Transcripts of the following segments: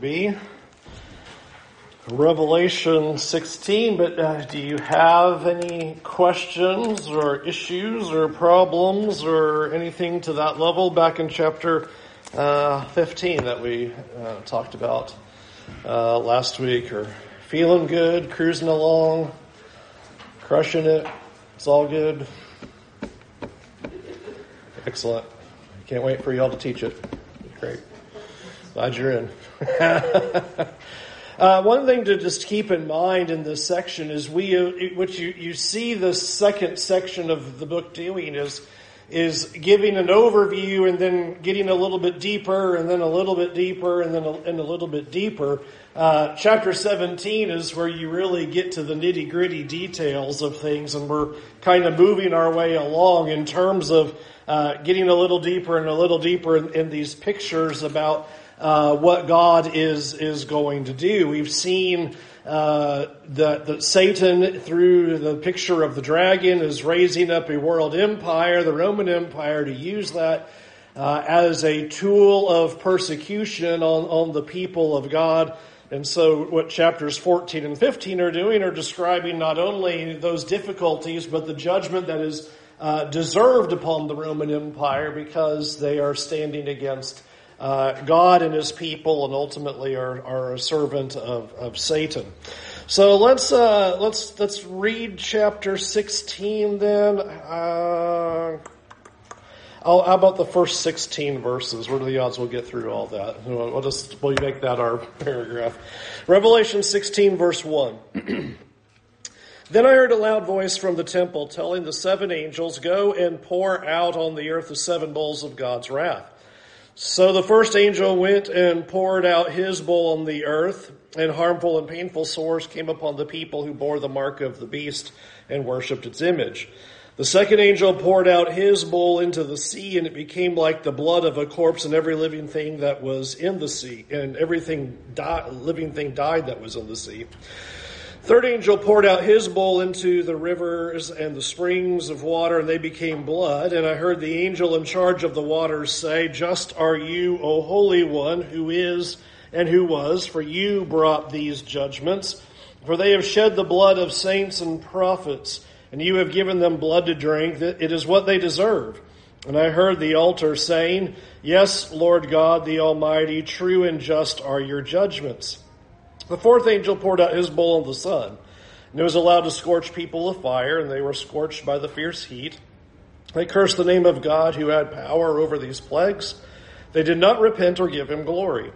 be Revelation 16, but uh, do you have any questions or issues or problems or anything to that level back in chapter uh, 15 that we uh, talked about uh, last week? Or feeling good, cruising along, crushing it? It's all good. Excellent. Can't wait for y'all to teach it. Great. Glad you're in. uh, one thing to just keep in mind in this section is we, uh, what you, you see the second section of the book doing is, is giving an overview and then getting a little bit deeper and then a little bit deeper and then a, and a little bit deeper. Uh, chapter 17 is where you really get to the nitty gritty details of things and we're kind of moving our way along in terms of uh, getting a little deeper and a little deeper in, in these pictures about uh, what God is is going to do. We've seen uh, that, that Satan, through the picture of the dragon, is raising up a world empire, the Roman Empire, to use that uh, as a tool of persecution on, on the people of God. And so, what chapters 14 and 15 are doing are describing not only those difficulties, but the judgment that is uh, deserved upon the Roman Empire because they are standing against uh, God and his people and ultimately are, are a servant of, of Satan. So let's, uh, let's, let's read chapter 16 then. Uh, how about the first 16 verses? What are the odds we'll get through all that? We'll just, we'll make that our paragraph. Revelation 16 verse 1. Then I heard a loud voice from the temple telling the seven angels, Go and pour out on the earth the seven bowls of God's wrath. So the first angel went and poured out his bowl on the earth, and harmful and painful sores came upon the people who bore the mark of the beast and worshipped its image. The second angel poured out his bowl into the sea, and it became like the blood of a corpse, and every living thing that was in the sea, and everything di- living thing died that was in the sea. Third angel poured out his bowl into the rivers and the springs of water, and they became blood. And I heard the angel in charge of the waters say, Just are you, O Holy One, who is and who was, for you brought these judgments. For they have shed the blood of saints and prophets, and you have given them blood to drink. It is what they deserve. And I heard the altar saying, Yes, Lord God, the Almighty, true and just are your judgments. The fourth angel poured out his bowl on the sun, and it was allowed to scorch people with fire, and they were scorched by the fierce heat. They cursed the name of God who had power over these plagues. They did not repent or give him glory.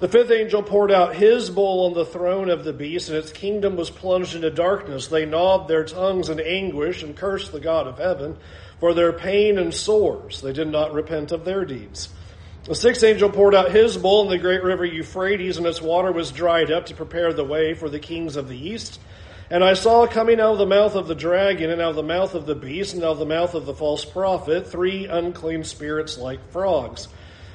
The fifth angel poured out his bowl on the throne of the beast, and its kingdom was plunged into darkness. They gnawed their tongues in anguish and cursed the God of heaven for their pain and sores. They did not repent of their deeds. The sixth angel poured out his bowl in the great river Euphrates, and its water was dried up to prepare the way for the kings of the east. And I saw coming out of the mouth of the dragon, and out of the mouth of the beast, and out of the mouth of the false prophet, three unclean spirits like frogs.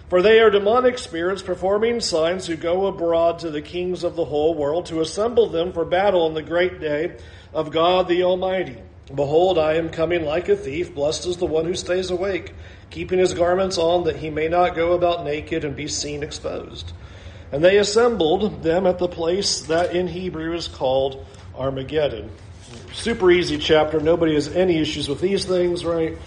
For they are demonic spirits performing signs who go abroad to the kings of the whole world to assemble them for battle on the great day of God the Almighty. Behold, I am coming like a thief. Blessed is the one who stays awake keeping his garments on that he may not go about naked and be seen exposed. And they assembled them at the place that in Hebrew is called Armageddon. Super easy chapter. Nobody has any issues with these things, right?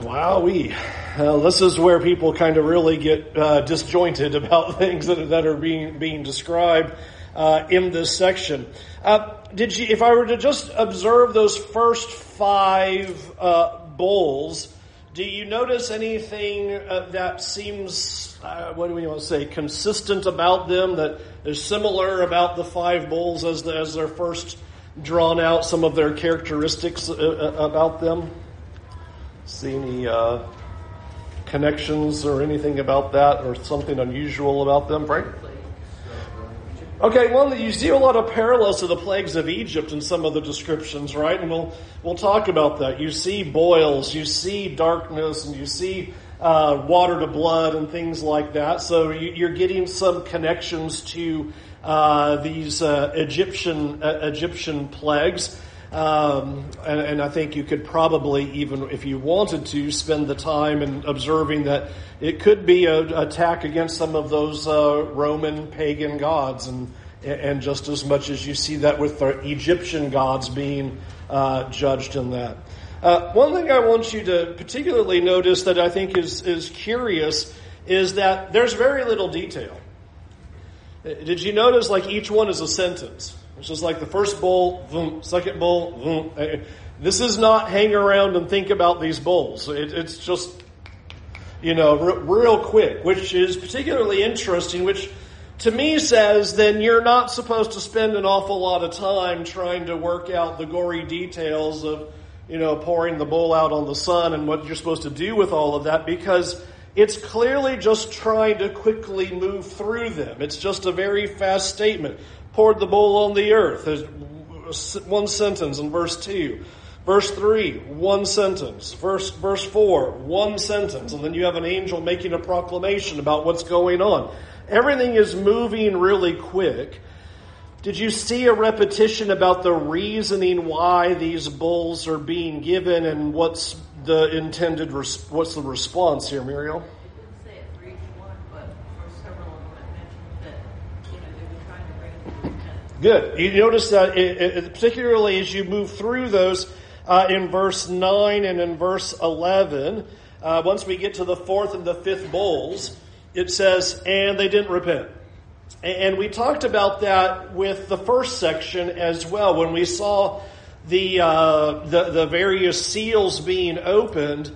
Wow, we. Uh, this is where people kind of really get uh, disjointed about things that, that are being being described uh, in this section. Uh, did you, if I were to just observe those first five uh, bowls, do you notice anything uh, that seems, uh, what do we want to say, consistent about them, that is similar about the five bulls as, the, as they're first drawn out, some of their characteristics uh, uh about them? See any uh, connections or anything about that, or something unusual about them, Frank? Okay, well, you see a lot of parallels to the plagues of Egypt in some of the descriptions, right? And we'll we'll talk about that. You see boils, you see darkness, and you see uh, water to blood and things like that. So you, are getting some connections to uh, these uh, Egyptian uh, Egyptian plagues. Um, and, and, I think you could probably, even if you wanted to, spend the time in observing that it could be an attack against some of those uh, Roman pagan gods, and and just as much as you see that with the Egyptian gods being uh, judged in that. Uh, one thing I want you to particularly notice that I think is is curious is that there's very little detail. Did you notice like each one is a sentence? It's just like the first bowl, boom, second bowl, boom. Uh, this is not hang around and think about these bowls. It, it's just, you know, r- real quick, which is particularly interesting, which to me says then you're not supposed to spend an awful lot of time trying to work out the gory details of, you know, pouring the bowl out on the sun and what you're supposed to do with all of that because it's clearly just trying to quickly move through them. It's just a very fast statement. Poured the bowl on the earth. There's one sentence in verse 2. Verse 3, one sentence. Verse, verse 4, one sentence. And then you have an angel making a proclamation about what's going on. Everything is moving really quick. Did you see a repetition about the reasoning why these bowls are being given and what's the intended, res- what's the response here, Muriel? Good. You notice that, it, it, particularly as you move through those uh, in verse 9 and in verse 11, uh, once we get to the fourth and the fifth bowls, it says, and they didn't repent. And we talked about that with the first section as well when we saw the, uh, the, the various seals being opened,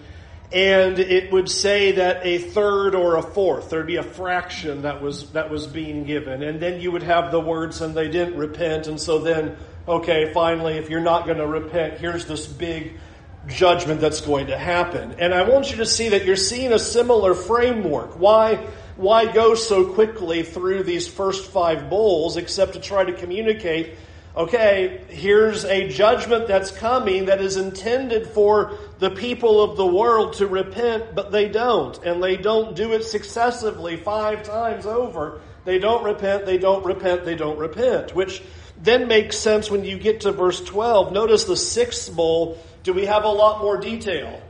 and it would say that a third or a fourth, there'd be a fraction that was that was being given, and then you would have the words, and they didn't repent, and so then, okay, finally, if you're not going to repent, here's this big judgment that's going to happen. And I want you to see that you're seeing a similar framework. Why? Why go so quickly through these first five bowls except to try to communicate okay, here's a judgment that's coming that is intended for the people of the world to repent, but they don't. And they don't do it successively five times over. They don't repent, they don't repent, they don't repent, which then makes sense when you get to verse 12. Notice the sixth bowl. Do we have a lot more detail?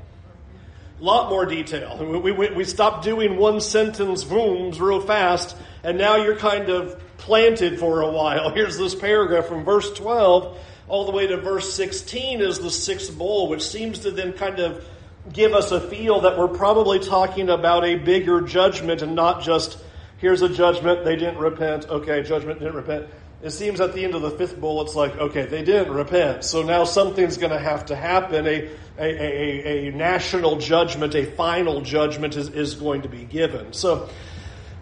A lot more detail. We, we, we stopped doing one sentence booms real fast, and now you're kind of planted for a while. Here's this paragraph from verse 12 all the way to verse 16 is the sixth bowl, which seems to then kind of give us a feel that we're probably talking about a bigger judgment and not just here's a judgment, they didn't repent, okay, judgment didn't repent. It seems at the end of the fifth bowl, it's like, okay, they didn't repent, so now something's going to have to happen. A, a, a, a national judgment, a final judgment is, is going to be given. So,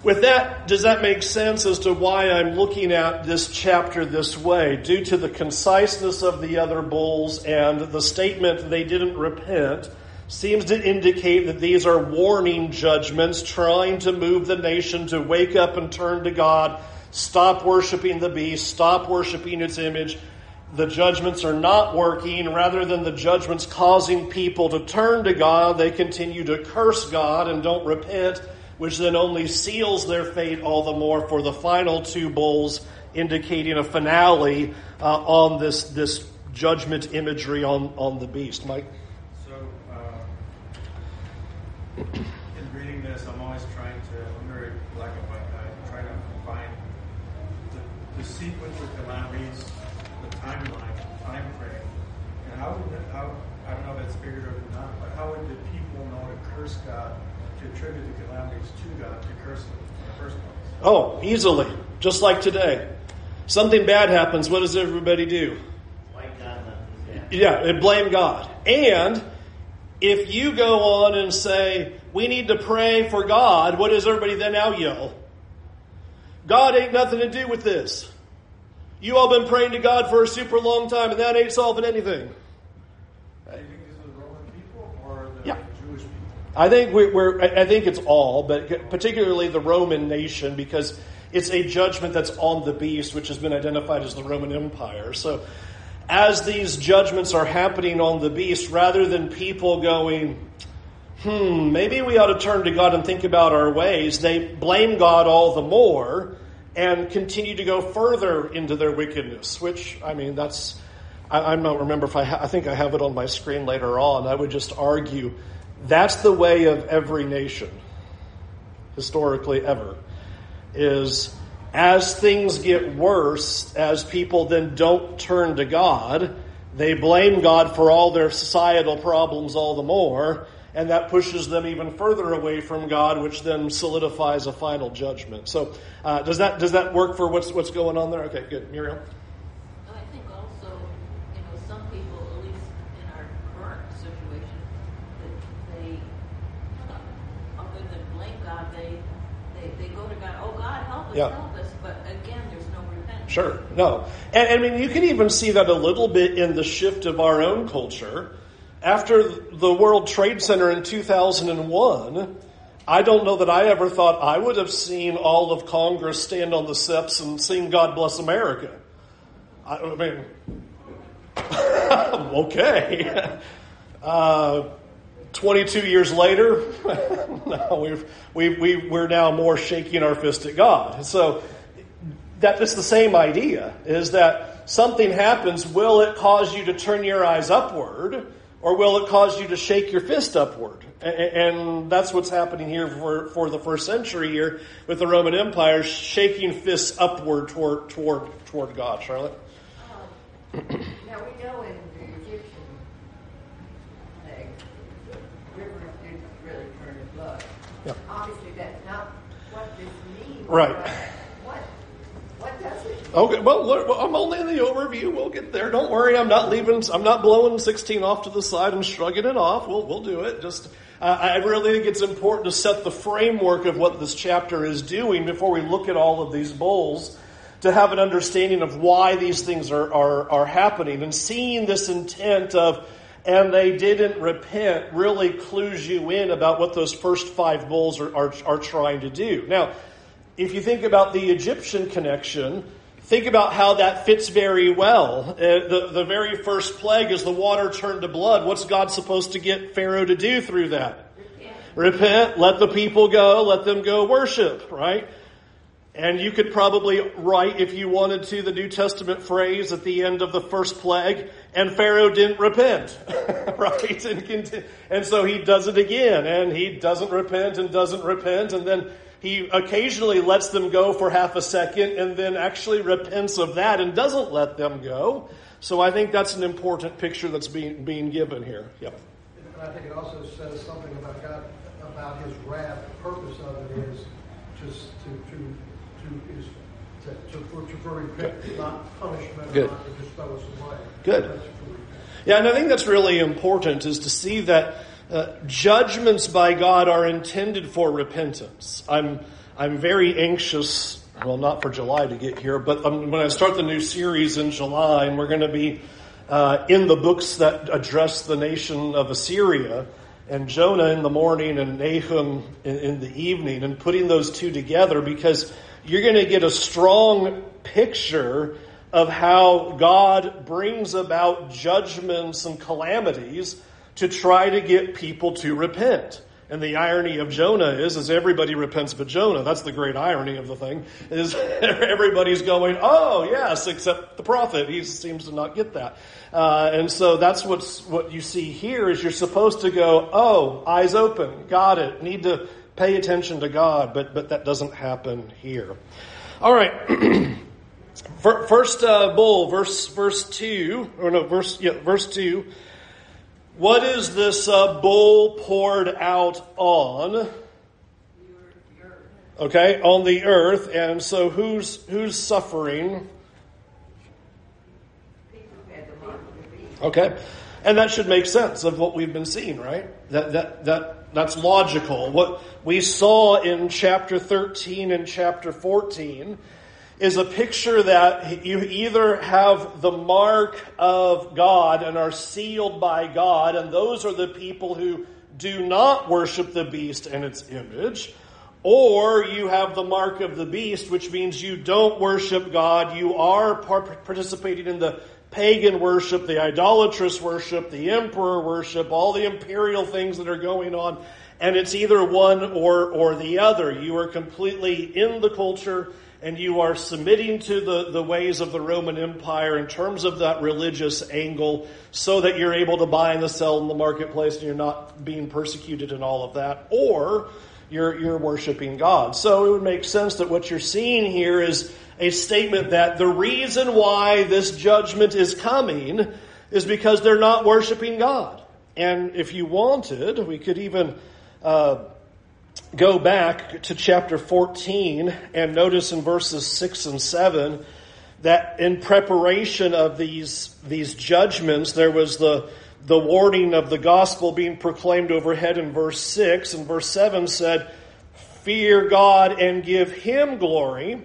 with that, does that make sense as to why I'm looking at this chapter this way? Due to the conciseness of the other bulls and the statement they didn't repent seems to indicate that these are warning judgments trying to move the nation to wake up and turn to God, stop worshiping the beast, stop worshiping its image. The judgments are not working. Rather than the judgments causing people to turn to God, they continue to curse God and don't repent which then only seals their fate all the more for the final two bowls, indicating a finale uh, on this this judgment imagery on on the beast. Mike. So, uh, in reading this, I'm always trying to. I'm very black and white guy. Trying to find the, the sequence of calamities, the timeline, time frame, and how would how I don't know if that's figured out or not, but how would the people know to curse God? To attribute the calamities to God to curse them in the first place? Oh, easily. Just like today. Something bad happens, what does everybody do? Yeah, and blame God. And if you go on and say, we need to pray for God, what does everybody then now yell? God ain't nothing to do with this. You all been praying to God for a super long time and that ain't solving anything. I think we're, I think it's all, but particularly the Roman nation, because it's a judgment that's on the beast, which has been identified as the Roman Empire. So, as these judgments are happening on the beast, rather than people going, hmm, maybe we ought to turn to God and think about our ways, they blame God all the more and continue to go further into their wickedness, which, I mean, that's I, I don't remember if I, ha- I think I have it on my screen later on. I would just argue that's the way of every nation, historically ever, is as things get worse, as people then don't turn to God, they blame God for all their societal problems all the more, and that pushes them even further away from God, which then solidifies a final judgment. So, uh, does that does that work for what's what's going on there? Okay, good, Muriel. Yeah. but again, there's no repentance. Sure, no. And I mean, you can even see that a little bit in the shift of our own culture. After the World Trade Center in 2001, I don't know that I ever thought I would have seen all of Congress stand on the steps and sing God Bless America. I, I mean, okay. Uh, 22 years later, we've, we, we, we're now more shaking our fist at God. So that is the same idea, is that something happens, will it cause you to turn your eyes upward, or will it cause you to shake your fist upward? And that's what's happening here for, for the first century here with the Roman Empire, shaking fists upward toward, toward, toward God. Charlotte? Um, now we know in Yeah. Obviously, that's not what this means. Right. What? What does it? Okay. Well, I'm only in the overview. We'll get there. Don't worry. I'm not leaving. I'm not blowing 16 off to the side and shrugging it off. We'll we'll do it. Just. Uh, I really think it's important to set the framework of what this chapter is doing before we look at all of these bowls to have an understanding of why these things are, are, are happening and seeing this intent of and they didn't repent really clues you in about what those first five bulls are, are, are trying to do. Now, if you think about the Egyptian connection, think about how that fits very well. Uh, the, the very first plague is the water turned to blood. What's God supposed to get Pharaoh to do through that? Repent. Repent, let the people go, let them go worship, right? And you could probably write, if you wanted to, the New Testament phrase at the end of the first plague, and Pharaoh didn't repent, right? And, and so he does it again, and he doesn't repent and doesn't repent, and then he occasionally lets them go for half a second, and then actually repents of that and doesn't let them go. So I think that's an important picture that's being, being given here. Yep. And I think it also says something about God, about his wrath. The purpose of it is just to, to to is to, to, for, to, for repent, not punishment, Good. not to just throw us away. Good. Yeah, and I think that's really important is to see that uh, judgments by God are intended for repentance. I'm I'm very anxious. Well, not for July to get here, but um, when I start the new series in July, and we're going to be uh, in the books that address the nation of Assyria and Jonah in the morning and Nahum in, in the evening, and putting those two together because you're going to get a strong picture of how God brings about judgments and calamities to try to get people to repent. And the irony of Jonah is, is everybody repents but Jonah. That's the great irony of the thing, is everybody's going, oh yes, except the prophet. He seems to not get that. Uh, and so that's what's, what you see here is you're supposed to go, oh, eyes open, got it, need to pay attention to God, but, but that doesn't happen here. All right. First uh, bull, verse verse two, or no, verse yeah, verse two. What is this uh, bull poured out on? Okay, on the earth, and so who's who's suffering? Okay, and that should make sense of what we've been seeing, right? That that that that's logical. What we saw in chapter 13 and chapter 14 is a picture that you either have the mark of God and are sealed by God, and those are the people who do not worship the beast and its image, or you have the mark of the beast, which means you don't worship God, you are participating in the pagan worship, the idolatrous worship, the emperor worship, all the imperial things that are going on, and it's either one or, or the other. You are completely in the culture and you are submitting to the, the ways of the Roman Empire in terms of that religious angle so that you're able to buy and sell in the marketplace and you're not being persecuted and all of that, or you're, you're worshiping God. So it would make sense that what you're seeing here is a statement that the reason why this judgment is coming is because they're not worshiping God. And if you wanted, we could even uh, go back to chapter 14 and notice in verses 6 and 7 that in preparation of these, these judgments, there was the, the warning of the gospel being proclaimed overhead in verse 6. And verse 7 said, Fear God and give him glory,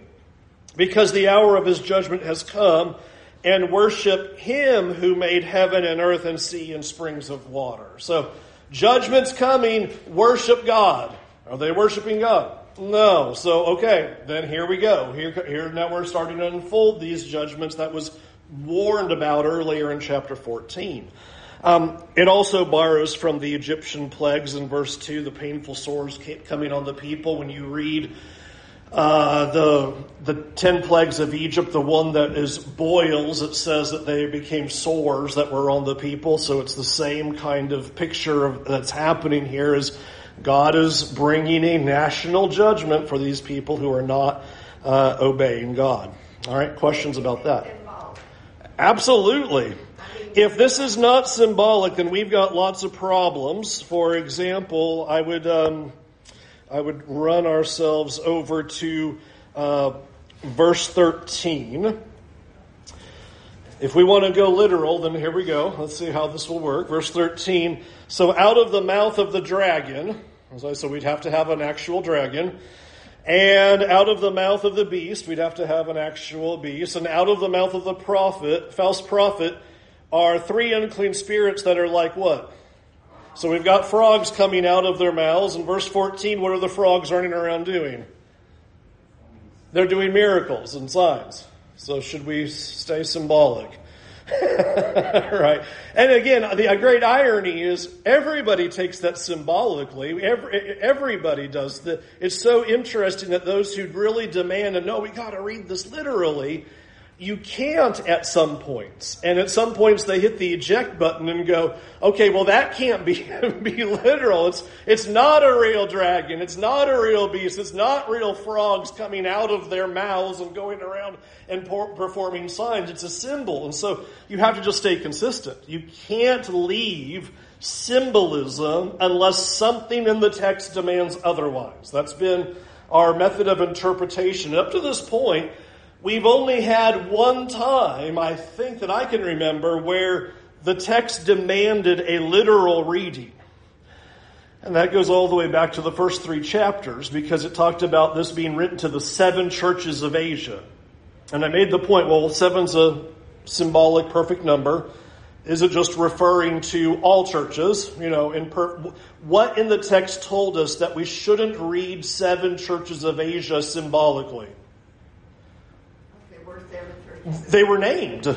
because the hour of his judgment has come, and worship him who made heaven and earth and sea and springs of water. So, judgment's coming, worship God. Are they worshiping God? No. So, okay, then here we go. Here, here now we're starting to unfold these judgments that was warned about earlier in chapter 14. Um, it also borrows from the Egyptian plagues in verse 2, the painful sores coming on the people. When you read uh, the the ten plagues of Egypt, the one that is boils, it says that they became sores that were on the people. So it's the same kind of picture of, that's happening here. Is God is bringing a national judgment for these people who are not uh, obeying God. All right, questions about that? Absolutely. If this is not symbolic, then we've got lots of problems. For example, I would um, I would run ourselves over to uh, verse thirteen. If we want to go literal, then here we go. Let's see how this will work. Verse 13. So out of the mouth of the dragon, so we'd have to have an actual dragon. And out of the mouth of the beast, we'd have to have an actual beast. And out of the mouth of the prophet, false prophet, are three unclean spirits that are like what? So we've got frogs coming out of their mouths. In verse 14, what are the frogs running around doing? They're doing miracles and signs. So should we stay symbolic? right. And again, the great irony is everybody takes that symbolically. Every, everybody does. The, it's so interesting that those who really demand and know we got to read this literally you can't at some points. And at some points they hit the eject button and go, okay, well that can't be, be literal. It's, it's not a real dragon. It's not a real beast. It's not real frogs coming out of their mouths and going around and por- performing signs. It's a symbol. And so you have to just stay consistent. You can't leave symbolism unless something in the text demands otherwise. That's been our method of interpretation. Up to this point, We've only had one time, I think that I can remember, where the text demanded a literal reading. And that goes all the way back to the first three chapters because it talked about this being written to the seven churches of Asia. And I made the point, well, seven's a symbolic perfect number. Is it just referring to all churches? You know, in per- what in the text told us that we shouldn't read seven churches of Asia symbolically? They were named.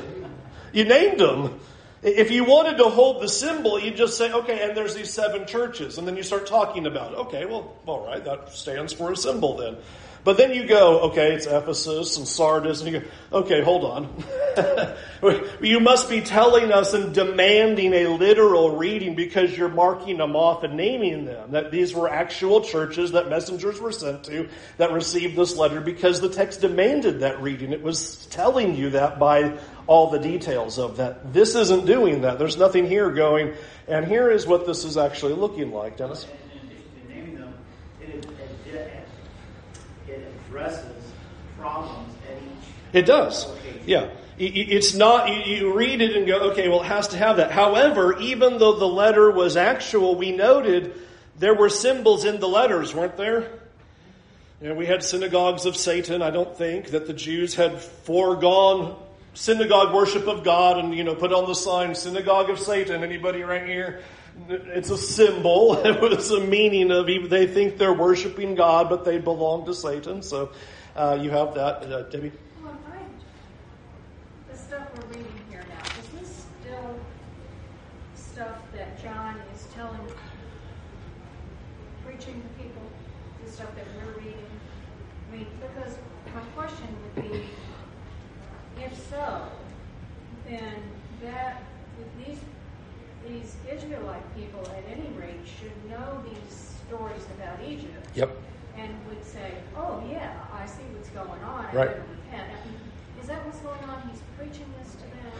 You named them. If you wanted to hold the symbol, you'd just say, okay, and there's these seven churches. And then you start talking about it. Okay, well, all right, that stands for a symbol then. But then you go, okay, it's Ephesus and Sardis, and you go, okay, hold on. you must be telling us and demanding a literal reading because you're marking them off and naming them. That these were actual churches that messengers were sent to that received this letter because the text demanded that reading. It was telling you that by all the details of that. This isn't doing that. There's nothing here going, and here is what this is actually looking like, Dennis. Addresses problems at each. It does. Location. Yeah. It's not, you read it and go, okay, well, it has to have that. However, even though the letter was actual, we noted there were symbols in the letters, weren't there? You know, we had synagogues of Satan. I don't think that the Jews had foregone synagogue worship of God and, you know, put on the sign, synagogue of Satan. Anybody right here? It's a symbol. It was a meaning of they think they're worshiping God, but they belong to Satan. So uh, you have that, uh, Debbie. Well, the stuff we're reading here now is this still stuff that John is telling, preaching to people? The stuff that we're reading. I mean, because my question would be, if so, then that, these Israelite people at any rate should know these stories about Egypt. Yep. And would say, oh yeah, I see what's going on, I Right. better repent. I mean, Is that what's going on? He's preaching this to them?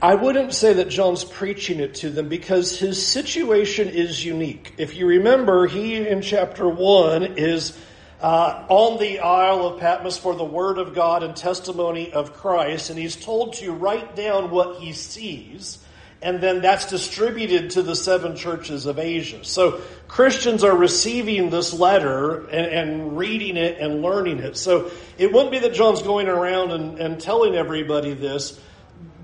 I wouldn't say that John's preaching it to them because his situation is unique. If you remember, he in chapter 1 is uh, on the Isle of Patmos for the Word of God and testimony of Christ, and he's told to write down what he sees, and then that's distributed to the seven churches of Asia. So Christians are receiving this letter and, and reading it and learning it. So it wouldn't be that John's going around and, and telling everybody this.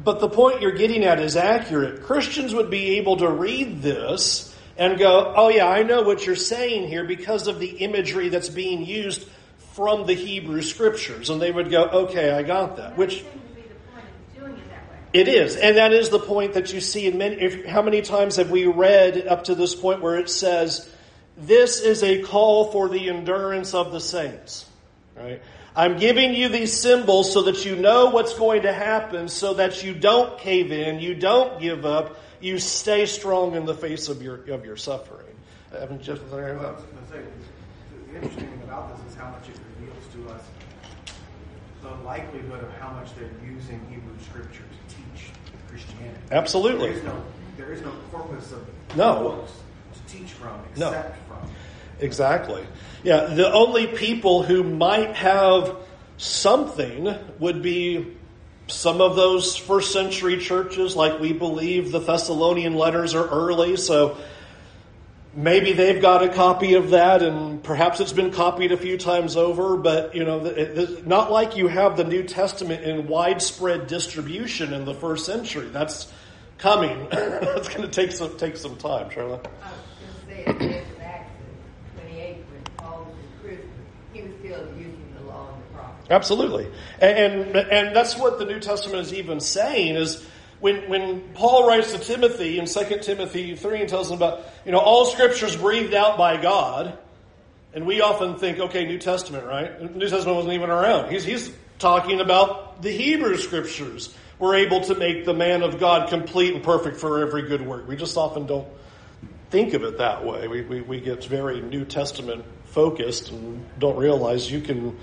But the point you're getting at is accurate. Christians would be able to read this and go, oh yeah, I know what you're saying here because of the imagery that's being used from the Hebrew scriptures. And they would go, okay, I got that. That Which seemed to be the point of doing it that way. it is. And that is the point that you see in many, if, how many times have we read up to this point where it says, this is a call for the endurance of the saints, right? I'm giving you these symbols so that you know what's going to happen, so that you don't cave in, you don't give up, you stay strong in the face of your of your suffering. Haven't just Well, I was going to say, the interesting thing about this is how much it reveals to us the likelihood of how much they're using Hebrew scripture to teach Christianity. Absolutely. There is no, there is no corpus of No. books to teach from No. except from. Exactly. Yeah, the only people who might have something would be some of those first century churches, like we believe the Thessalonian letters are early, so maybe they've got a copy of that, and perhaps it's been copied a few times over, but you know, it- it's not like you have the New Testament in widespread distribution in the first century. That's coming. That's going to take some take some time, Charlotte. I was just saying, in the days of Acts twenty-eight, when Paul was in prison, he was still using the law and the prophets. Absolutely, and, and and that's what the New Testament is even saying is when when Paul writes to Timothy in 2 Timothy three and tells him about you know all Scriptures breathed out by God, and we often think okay New Testament right New Testament wasn't even around. He's he's talking about the Hebrew Scriptures were able to make the man of God complete and perfect for every good work. We just often don't think of it that way. We, we, we get very New Testament focused and don't realize you can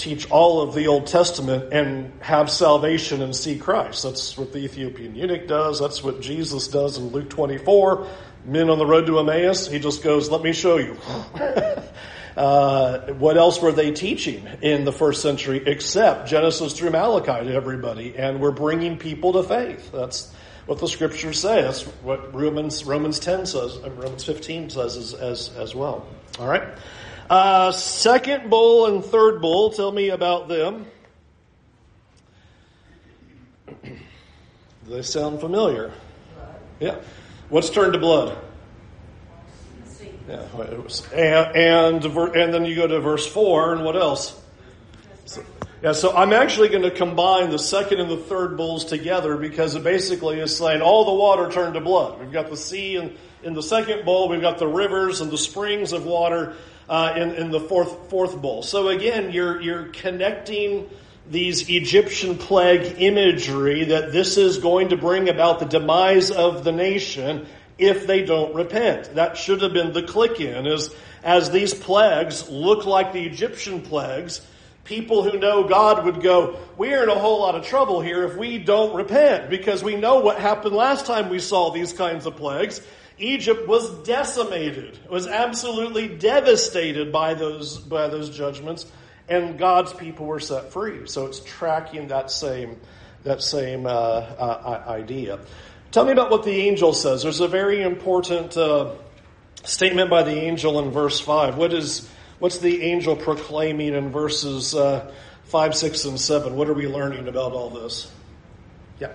teach all of the Old Testament and have salvation and see Christ. That's what the Ethiopian eunuch does. That's what Jesus does in Luke 24. Men on the road to Emmaus, he just goes, let me show you. uh, what else were they teaching in the first century except Genesis through Malachi to everybody? And we're bringing people to faith. That's what the scriptures say. That's what Romans, Romans 10 says, Romans 15 says as, as, as well. All right. Uh, second bull and third bull, tell me about them. Do they sound familiar? Yeah. What's turned to blood? Yeah. And, and, and then you go to verse 4, and what else? Yeah, so I'm actually going to combine the second and the third bulls together because it basically is saying all the water turned to blood. We've got the sea in, in the second bowl, we've got the rivers and the springs of water uh, in, in the fourth fourth bowl. So again, you're you're connecting these Egyptian plague imagery that this is going to bring about the demise of the nation if they don't repent. That should have been the click in is as these plagues look like the Egyptian plagues, people who know God would go, we're in a whole lot of trouble here if we don't repent because we know what happened last time we saw these kinds of plagues. Egypt was decimated, was absolutely devastated by those, by those judgments and God's people were set free. So it's tracking that same, that same, uh, uh, idea. Tell me about what the angel says. There's a very important, uh, statement by the angel in verse 5. What is, what's the angel proclaiming in verses uh, 5, 6, and 7? What are we learning about all this? Yeah.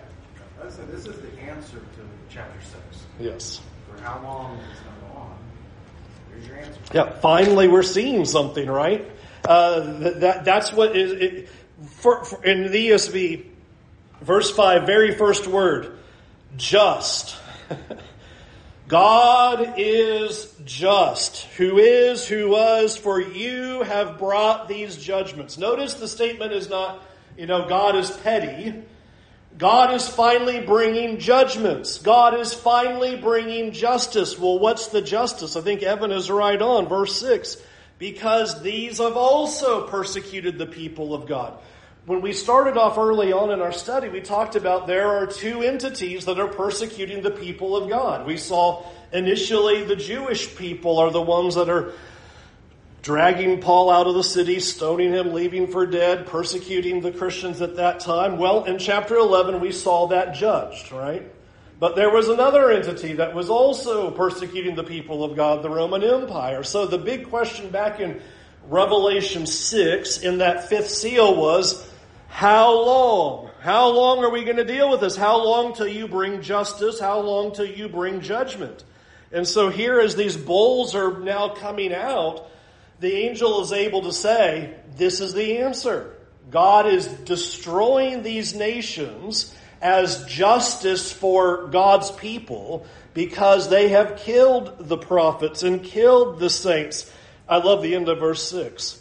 I said, this is the answer to chapter 6. Yes. How long is going to go on? Your answer. Yeah. Finally, we're seeing something, right? Uh, th- that, that's what is, it, for, for, in the ESV, verse 5, very first word, just. God is just, who is, who was, for you have brought these judgments. Notice the statement is not, you know, God is petty. God is finally bringing judgments. God is finally bringing justice. Well, what's the justice? I think Evan is right on. Verse 6 because these have also persecuted the people of God. When we started off early on in our study, we talked about there are two entities that are persecuting the people of God. We saw initially the Jewish people are the ones that are dragging Paul out of the city, stoning him, leaving for dead, persecuting the Christians at that time. Well, in chapter 11, we saw that judged, right? But there was another entity that was also persecuting the people of God, the Roman Empire. So the big question back in Revelation 6 in that fifth seal was, how long? How long are we going to deal with this? How long till you bring justice? How long till you bring judgment? And so here, as these bowls are now coming out, the angel is able to say, This is the answer. God is destroying these nations as justice for God's people because they have killed the prophets and killed the saints. I love the end of verse 6.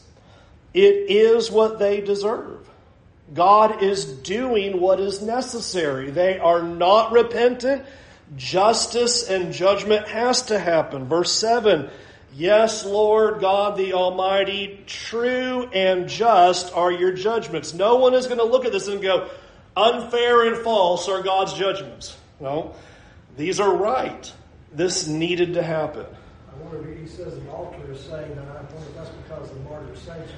It is what they deserve. God is doing what is necessary. They are not repentant. Justice and judgment has to happen. Verse 7 Yes, Lord God the Almighty, true and just are your judgments. No one is going to look at this and go, unfair and false are God's judgments. No, these are right. This needed to happen. I wonder if he says the altar is saying that. I wonder if that's because the martyr saints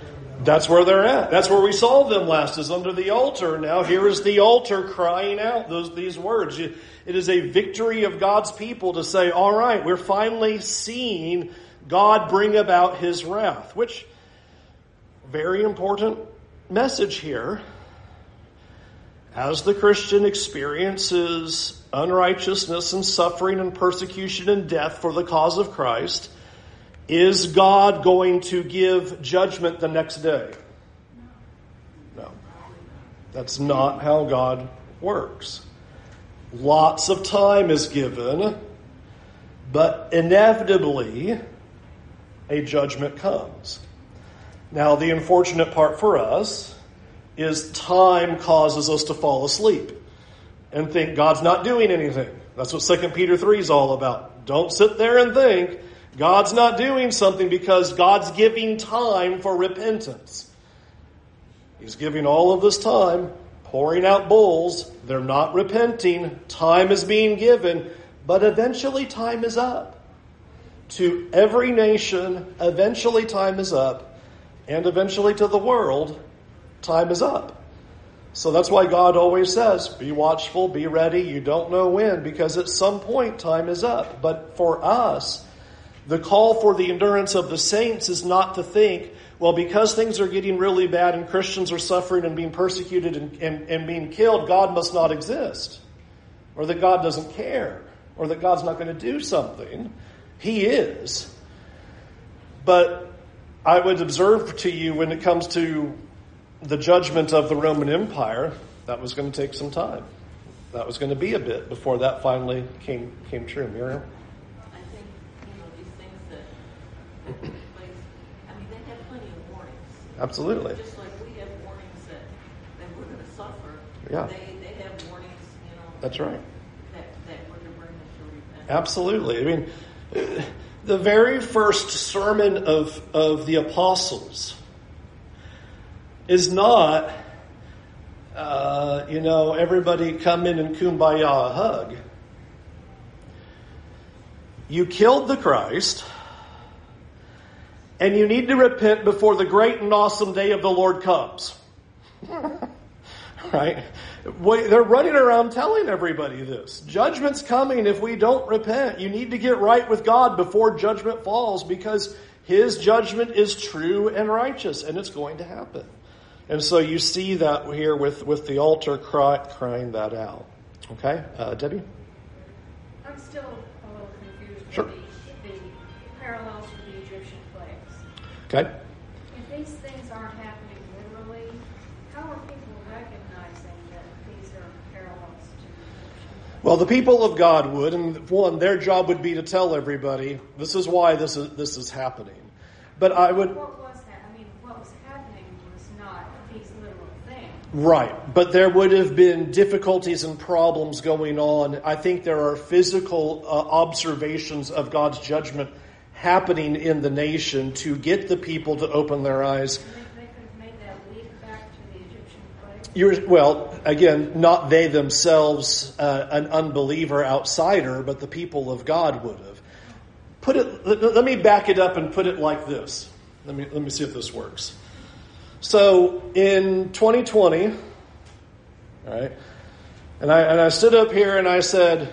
That's where they're at. That's where we saw them last, is under the altar. Now here is the altar crying out those these words. It is a victory of God's people to say, all right, we're finally seeing God bring about his wrath, which very important message here. As the Christian experiences unrighteousness and suffering and persecution and death for the cause of Christ, is God going to give judgment the next day? No. That's not how God works. Lots of time is given, but inevitably a judgment comes. Now, the unfortunate part for us is time causes us to fall asleep and think God's not doing anything. That's what 2 Peter 3 is all about. Don't sit there and think God's not doing something because God's giving time for repentance. He's giving all of this time, pouring out bowls. They're not repenting. Time is being given, but eventually time is up. To every nation, eventually time is up, and eventually to the world, time is up. So that's why God always says, be watchful, be ready. You don't know when, because at some point time is up. But for us, the call for the endurance of the saints is not to think, well, because things are getting really bad and Christians are suffering and being persecuted and, and, and being killed, God must not exist. Or that God doesn't care. Or that God's not going to do something. He is. But I would observe to you when it comes to the judgment of the Roman Empire, that was going to take some time. That was going to be a bit before that finally came came true. Miriam? I think, you know, these things that, place, I mean, they have plenty of warnings. Absolutely. Just like we have warnings that, that we're going to suffer. Yeah. They, they have warnings, you know. That's right. That, that we're to bring them to repentance. Absolutely. I mean, the very first sermon of, of the apostles is not, uh, you know, everybody come in and kumbaya hug. You killed the Christ, and you need to repent before the great and awesome day of the Lord comes. right? They're running around telling everybody this. Judgment's coming if we don't repent. You need to get right with God before judgment falls because His judgment is true and righteous, and it's going to happen. And so you see that here with, with the altar cry, crying that out. Okay? Uh, Debbie? I'm still a little confused Sure. with the, the parallels with the Egyptian plagues. Okay? If these things aren't happening literally, how are people recognizing that these are parallels to the Egyptian Well, the people of God would, and one, their job would be to tell everybody this is why this is this is happening. But I would What was that? I mean, what was happening was not these literal things. right, but there would have been difficulties and problems going on. I think there are physical uh, observations of God's judgment happening in the nation to get the people to open their eyes. They, they could have made that leap back to the Egyptian place. You're, well, again, not they themselves, uh, an unbeliever outsider, but the people of God would have. Put it. Let, let me back it up and put it like this. Let me let me see if this works. So in 2020, all right, and I and I stood up here and I said,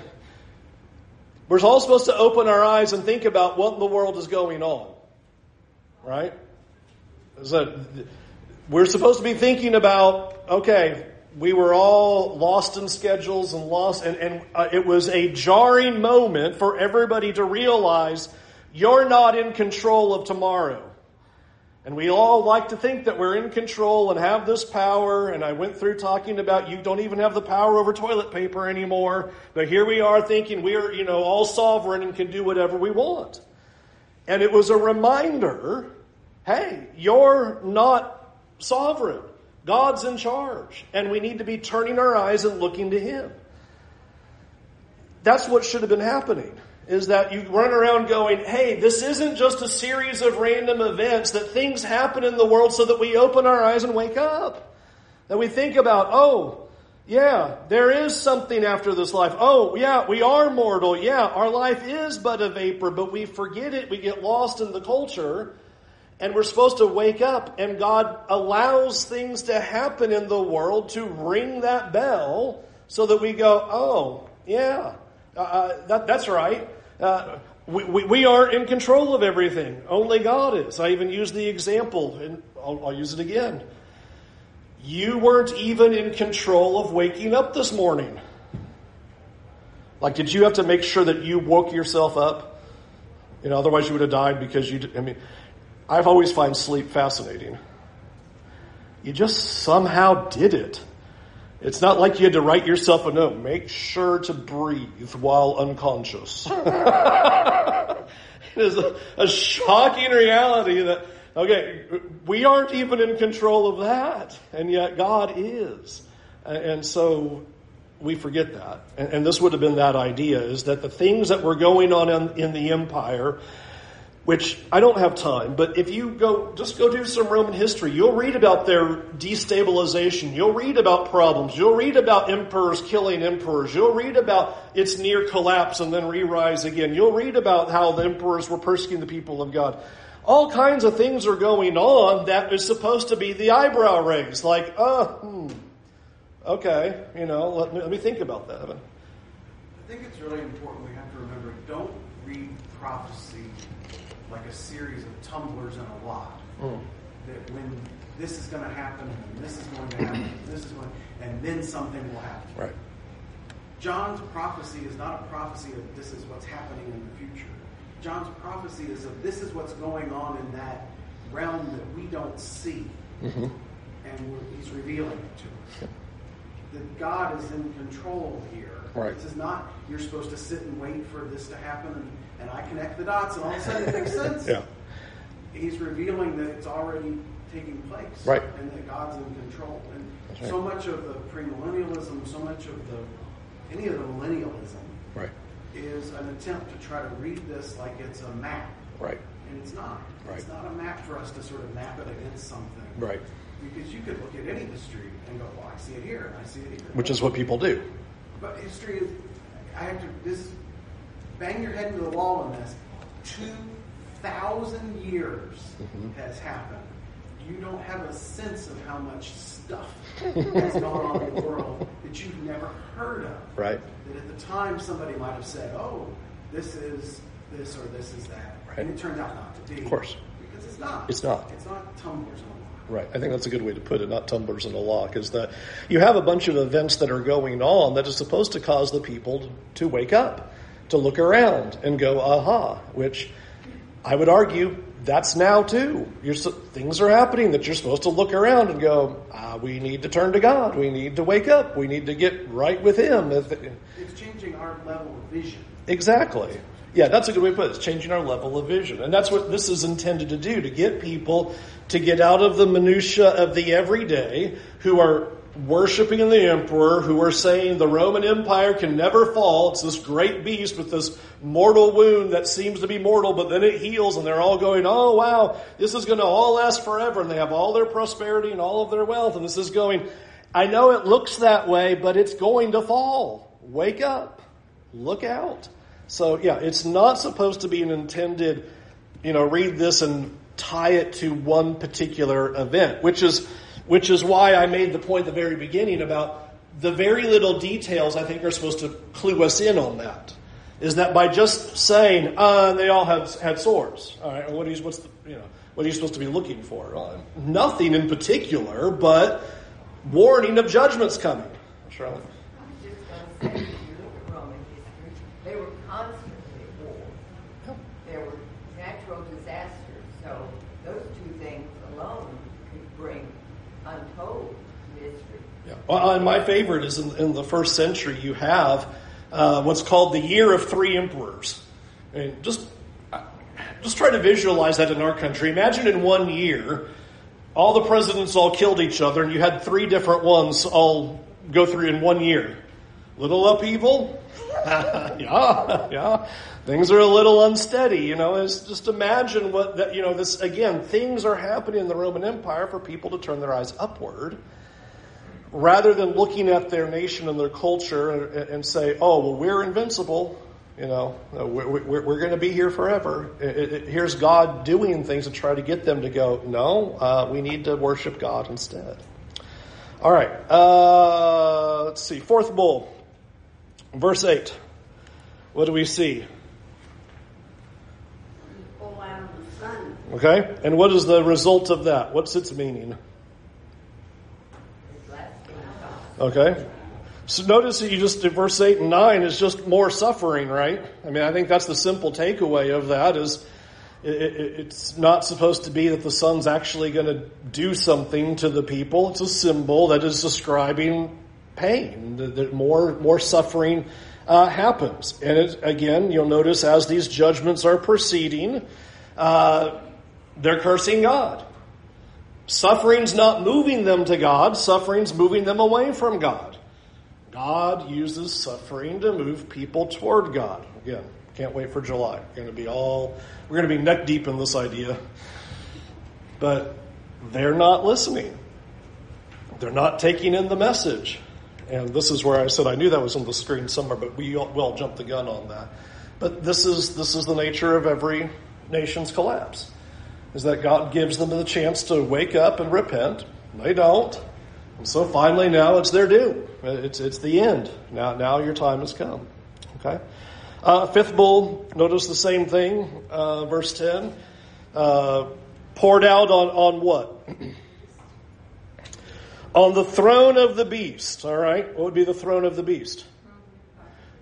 we're all supposed to open our eyes and think about what in the world is going on, right? That we're supposed to be thinking about okay we were all lost in schedules and lost and, and uh, it was a jarring moment for everybody to realize you're not in control of tomorrow. And we all like to think that we're in control and have this power and i went through talking about you don't even have the power over toilet paper anymore but here we are thinking we're you know all sovereign and can do whatever we want. And it was a reminder hey you're not sovereign. God's in charge, and we need to be turning our eyes and looking to Him. That's what should have been happening. Is that you run around going, hey, this isn't just a series of random events, that things happen in the world so that we open our eyes and wake up. That we think about, oh, yeah, there is something after this life. Oh, yeah, we are mortal. Yeah, our life is but a vapor, but we forget it. We get lost in the culture. And we're supposed to wake up, and God allows things to happen in the world to ring that bell so that we go, oh, yeah, uh, that, that's right. Uh, we, we, we, aren't in control of everything. Only God is. I even used the example, and I'll, I'll use it again. You weren't even in control of waking up this morning. Like, did you have to make sure that you woke yourself up? You know, otherwise you would have died because you. I mean, I've always found sleep fascinating. You just somehow did it. It's not like you had to write yourself a note. Make sure to breathe while unconscious. it is a, a, shocking reality that, okay, we aren't even in control of that, and yet God is. And so we forget that. And, and this would have been that idea, is that the things that were going on in, in the empire which I don't have time, but if you go, just go do some Roman history, you'll read about their destabilization. You'll read about problems. You'll read about emperors killing emperors. You'll read about its near collapse and then re-rise again. You'll read about how the emperors were persecuting the people of God. All kinds of things are going on that is supposed to be the eyebrow raise, like, uh, hmm, okay, you know, let me, let me think about that. I think it's really important we have to remember, don't read prophecy like a series of tumblers in a lot. Mm. That when this is going to happen, and this is going to happen, and this is going, and then something will happen. Right. John's prophecy is not a prophecy of this is what's happening in the future. John's prophecy is of this is what's going on in that realm that we don't see, mm-hmm. and he's revealing it to us. That God is in control here. Right. This is not you're supposed to sit and wait for this to happen and and I connect the dots, and all of a sudden it makes sense. yeah. He's revealing that it's already taking place, right? And that God's in control. And right. so much of the premillennialism, so much of the any of the millennialism, right, is an attempt to try to read this like it's a map, right? And it's not. Right. It's not a map for us to sort of map it against something, right? Because you could look at any history and go, "Well, I see it here, and I see it here," which is what people do. But history is. I have to. This bang your head into the wall on this. 2,000 years mm-hmm. has happened. You don't have a sense of how much stuff has gone on in the world that you've never heard of. Right. That at the time somebody might have said, oh, this is this or this is that. Right. And it turned out not to be. Of course. Because it's not. It's not. It's not tumblers on Right. I think that's a good way to put it, not tumblers in a lock, is that you have a bunch of events that are going on that is supposed to cause the people to wake up to look around and go, aha, which I would argue that's now too. You're, things are happening that you're supposed to look around and go, ah, we need to turn to God. We need to wake up. We need to get right with Him. It's changing our level of vision. Exactly. Yeah, that's a good way to put it. It's changing our level of vision. And that's what this is intended to do, to get people to get out of the minutia of the everyday who are worshiping in the emperor, who are saying the Roman Empire can never fall. It's this great beast with this mortal wound that seems to be mortal, but then it heals and they're all going, oh wow, this is going to all last forever. And they have all their prosperity and all of their wealth. And this is going, I know it looks that way, but it's going to fall. Wake up. Look out. So yeah, it's not supposed to be an intended, you know, read this and tie it to one particular event, which is, which is why I made the point at the very beginning about the very little details I think are supposed to clue us in on that. Is that by just saying, uh, they all had, had swords. All right, what are you, what's the, you know, what are you supposed to be looking for? Uh, nothing in particular, but warning of judgments coming. Charlotte? I was just going to say, if you look at Roman history, they were constantly at war. There were natural disasters, so those two things untold misery. Yeah. Well, and my favorite is in, in the first century, you have uh, what's called the year of three emperors. And just, just try to visualize that in our country. Imagine in one year, all the presidents all killed each other, and you had three different ones all go through in one year. Little upheaval? yeah, yeah. Things are a little unsteady, you know. It's just imagine what that, you know, this, again, things are happening in the Roman Empire for people to turn their eyes upward rather than looking at their nation and their culture and, and say, oh, well, we're invincible. You know, we're, we're, we're going to be here forever. It, it, here's God doing things to try to get them to go, no, uh, we need to worship God instead. All right. Uh, let's see. Fourth bowl, verse 8. What do we see? Okay. And what is the result of that? What's its meaning? Okay. So notice that you just, verse 8 and 9 is just more suffering, right? I mean, I think that's the simple takeaway of that is it, it, it's not supposed to be that the sun's actually going to do something to the people. It's a symbol that is describing pain, that, more, more suffering uh, happens. And it, again, you'll notice as these judgments are proceeding, uh, they're cursing God. Suffering's not moving them to God, suffering's moving them away from God. God uses suffering to move people toward God. Again, can't wait for July. We're going to be all, we're going to be neck deep in this idea. But they're not listening. They're not taking in the message. And this is where I said I knew that was on the screen somewhere, but we all, we all jumped the gun on that. But this is, this is the nature of every nation's collapse is that God gives them the chance to wake up and repent. They don't. And so finally now it's their due. It's, it's the end. Now, now your time has come. Okay? Uh, fifth bowl, notice the same thing, uh, verse 10. Uh, poured out on, on what? on the throne of the beast. All right? What would be the throne of the beast?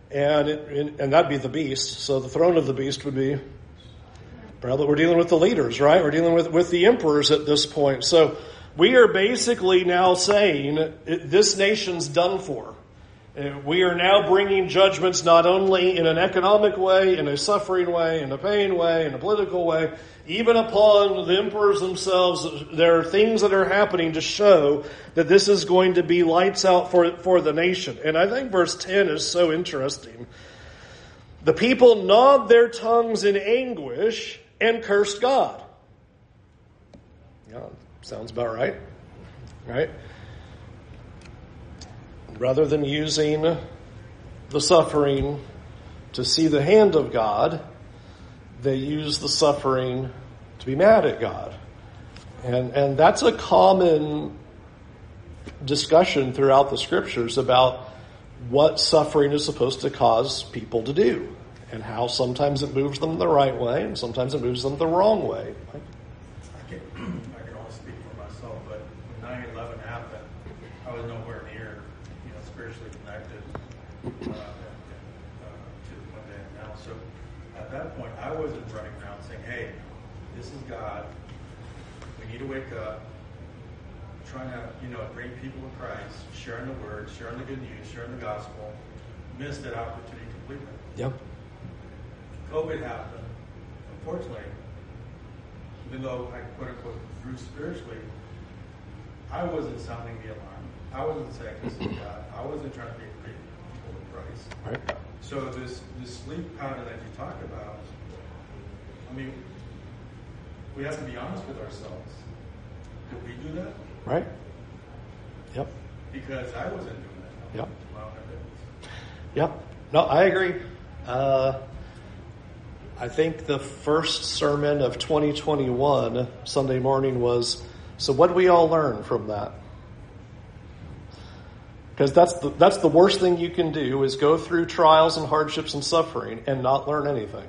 And, it, and that'd be the beast. So the throne of the beast would be Probably we're dealing with the leaders, right? We're dealing with, with the emperors at this point. So we are basically now saying this nation's done for. Uh, we are now bringing judgments not only in an economic way, in a suffering way, in a pain way, in a political way, even upon the emperors themselves. There are things that are happening to show that this is going to be lights out for, for the nation. And I think verse 10 is so interesting. The people gnawed their tongues in anguish and cursed God. Yeah, sounds about right. Right? Rather than using the suffering to see the hand of God, they use the suffering to be mad at God. And, and that's a common discussion throughout the scriptures about what suffering is supposed to cause people to do and how sometimes it moves them the right way and sometimes it moves them the wrong way. I can, I can only speak for myself, but when 9 11 happened, I was nowhere near, you know, spiritually connected uh, uh, to what they now. So at that point, I wasn't running around saying, hey, this is God. We need to wake up. Trying to, you know, bring people to Christ, sharing the word, sharing the good news, sharing the gospel. Missed that opportunity completely. Yep. COVID happened. Unfortunately, even though I quote unquote grew spiritually, I wasn't sounding the alarm. I wasn't saying this is God. I wasn't trying to be bring people to Christ. Right. So this this sleep pattern that you talk about, I mean, we have to be honest with ourselves. Did we do that? Right. Yep. Because I wasn't doing that. Yep. Yep. No, I agree. Uh, I think the first sermon of 2021 Sunday morning was. So, what did we all learn from that? Because that's the, that's the worst thing you can do is go through trials and hardships and suffering and not learn anything.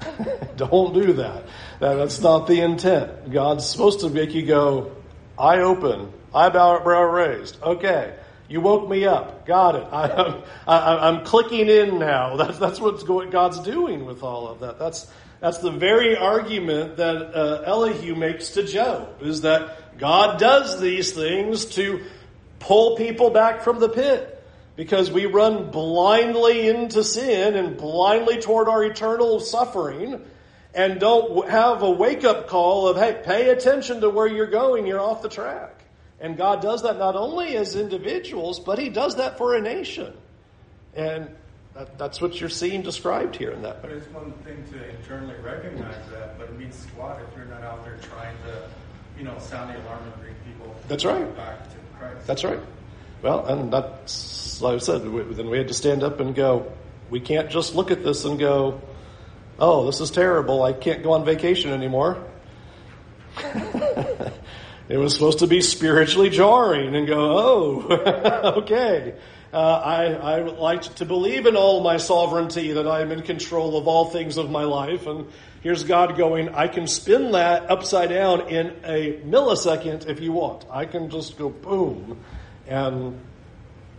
Don't do that. that. That's not the intent. God's supposed to make you go, eye open, eyebrow raised. Okay, you woke me up. Got it. I, I, I'm clicking in now. That's that's going, God's doing with all of that. That's that's the very argument that uh, Elihu makes to Job is that God does these things to pull people back from the pit because we run blindly into sin and blindly toward our eternal suffering and don't have a wake up call of, hey, pay attention to where you're going, you're off the track. And God does that not only as individuals, but He does that for a nation. And that, that's what you're seeing described here in that. But it's one thing to internally recognize that, but it means squat if you're not out there trying to, you know, sound the alarm and bring people That's right. back to Christ. That's right. Well, and that's, like I said, we, then we had to stand up and go, we can't just look at this and go, oh, this is terrible. I can't go on vacation anymore. it was supposed to be spiritually jarring and go, oh, okay. Uh, I, I like to believe in all my sovereignty, that I am in control of all things of my life. And here's God going, I can spin that upside down in a millisecond if you want. I can just go boom. And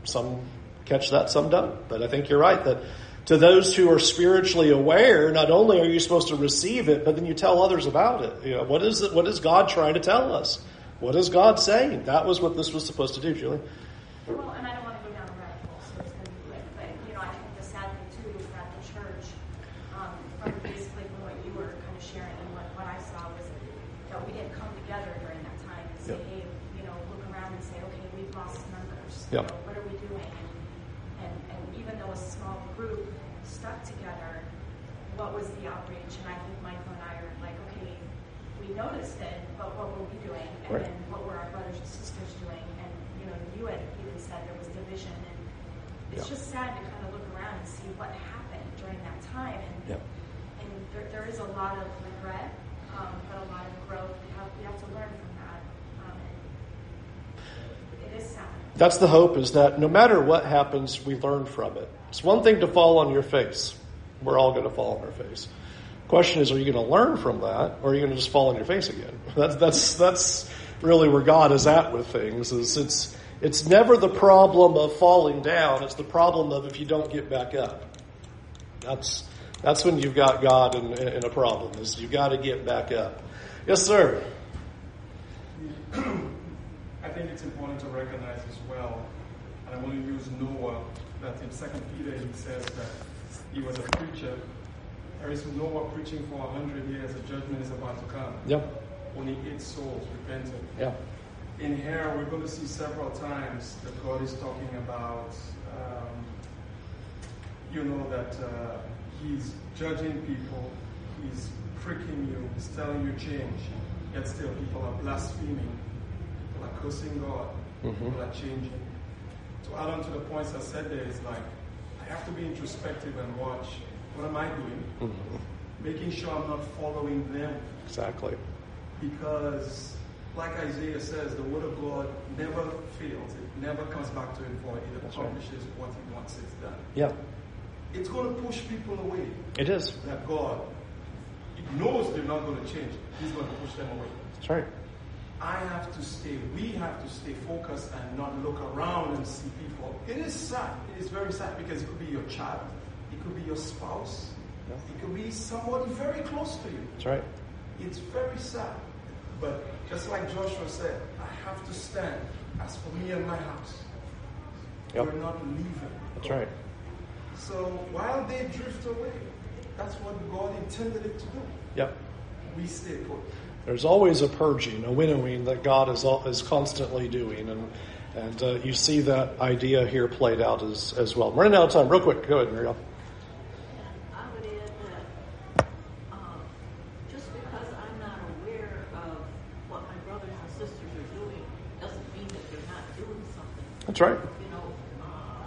some catch that, some don't. But I think you're right that to those who are spiritually aware, not only are you supposed to receive it, but then you tell others about it. You know, what is it? What is God trying to tell us? What is God saying? That was what this was supposed to do, Julie. Well, and I don't want to go down a rabbit hole, so it's going to be quick. But you know, I think the sad thing too is that the church, um, from basically from what you were kind of sharing and what, what I saw was that we didn't come together during that time and say, Yep. hey, you know, look around and say, okay, we've lost members. Yep. You know, what are we doing? And, and and even though a small group stuck together, what was the outreach? And I think Michael and I are like, okay, we noticed it, but what were we doing? And Right. then what were our brothers and sisters doing? And you know, you had even said there was division, and it's Yeah. just sad to kind of look around and see what happened during that time. And Yeah. and there, there is a lot of regret, um, but a lot of growth. We have, we have to learn from that. Um, it is sad. That's the hope is that no matter what happens, we learn from it. It's one thing to fall on your face. We're all going to fall on our face. Question is, are you going to learn from that, or are you going to just fall on your face again? That's that's that's really where God is at with things. Is it's it's never the problem of falling down. It's the problem of if you don't get back up. That's that's when you've got God in, in a problem. Is you've got to get back up. Yes, sir. I think it's important to recognize as well, and I want to use Noah, that in Second Peter he says that he was a preacher. There is Noah preaching for a hundred years, a judgment is about to come. Yep. Only eight souls repented. Yeah. In here, we're going to see several times that God is talking about, um, you know, that uh, He's judging people, He's pricking you, He's telling you change, yet still people are blaspheming, people are cursing God, mm-hmm. people are changing. To add on to the points I said there is like, I have to be introspective and watch what am I doing, mm-hmm. making sure I'm not following them Exactly. because like Isaiah says, the word of God never fails. It never comes back to him void. It That's right. accomplishes what he wants it done. Yeah. It's going to push people away. It is. That God knows they're not going to change. He's going to push them away. That's right. I have to stay, we have to stay focused and not look around and see people. It is sad. It is very sad because it could be your child, it could be your spouse, Yeah. it could be somebody very close to you. That's right. it's very sad. But just like Joshua said, I have to stand. As for me and my house, Yep. we're not leaving. That's right. So while they drift away, that's what God intended it to do. Yep. We stay put. There's always a purging, a winnowing that God is is constantly doing, and and uh, you see that idea here played out as as well. We're running out of time. Real quick, go ahead, Muriel. I would add that um, just because I'm not aware of what my brothers and sisters are doing doesn't mean that they're not doing something. That's right. You know, uh,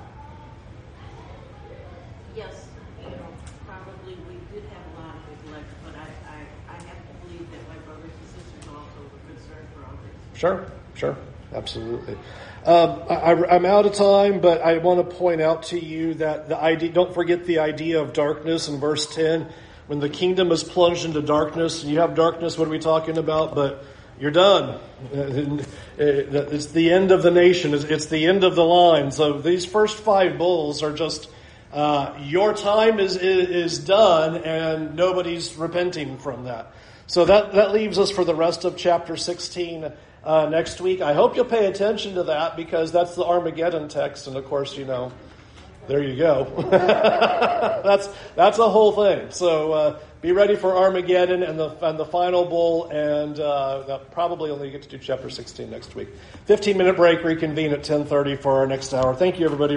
yes, you know, probably we did have a lot of neglect, but I, I, I have to believe that my brothers and sisters also were concerned for others. Sure, sure, Um, I, I'm out of time, but I want to point out to you that the idea. Don't forget the idea of darkness in verse ten. When the kingdom is plunged into darkness, and you have darkness. What are we talking about? But you're done. It's the end of the nation. It's- the end of the line. So these first five bowls are just uh, your time is, is is done, and nobody's repenting from that. So that that leaves us for the rest of chapter 16 uh, next week. I hope you'll pay attention to that because that's the Armageddon text, and of course, you know, there you go. that's that's a whole thing. So uh, be ready for Armageddon and the and the final bowl, and uh, probably only get to do chapter 16 next week. 15 minute break. Reconvene at 10:30 for our next hour. Thank you, everybody.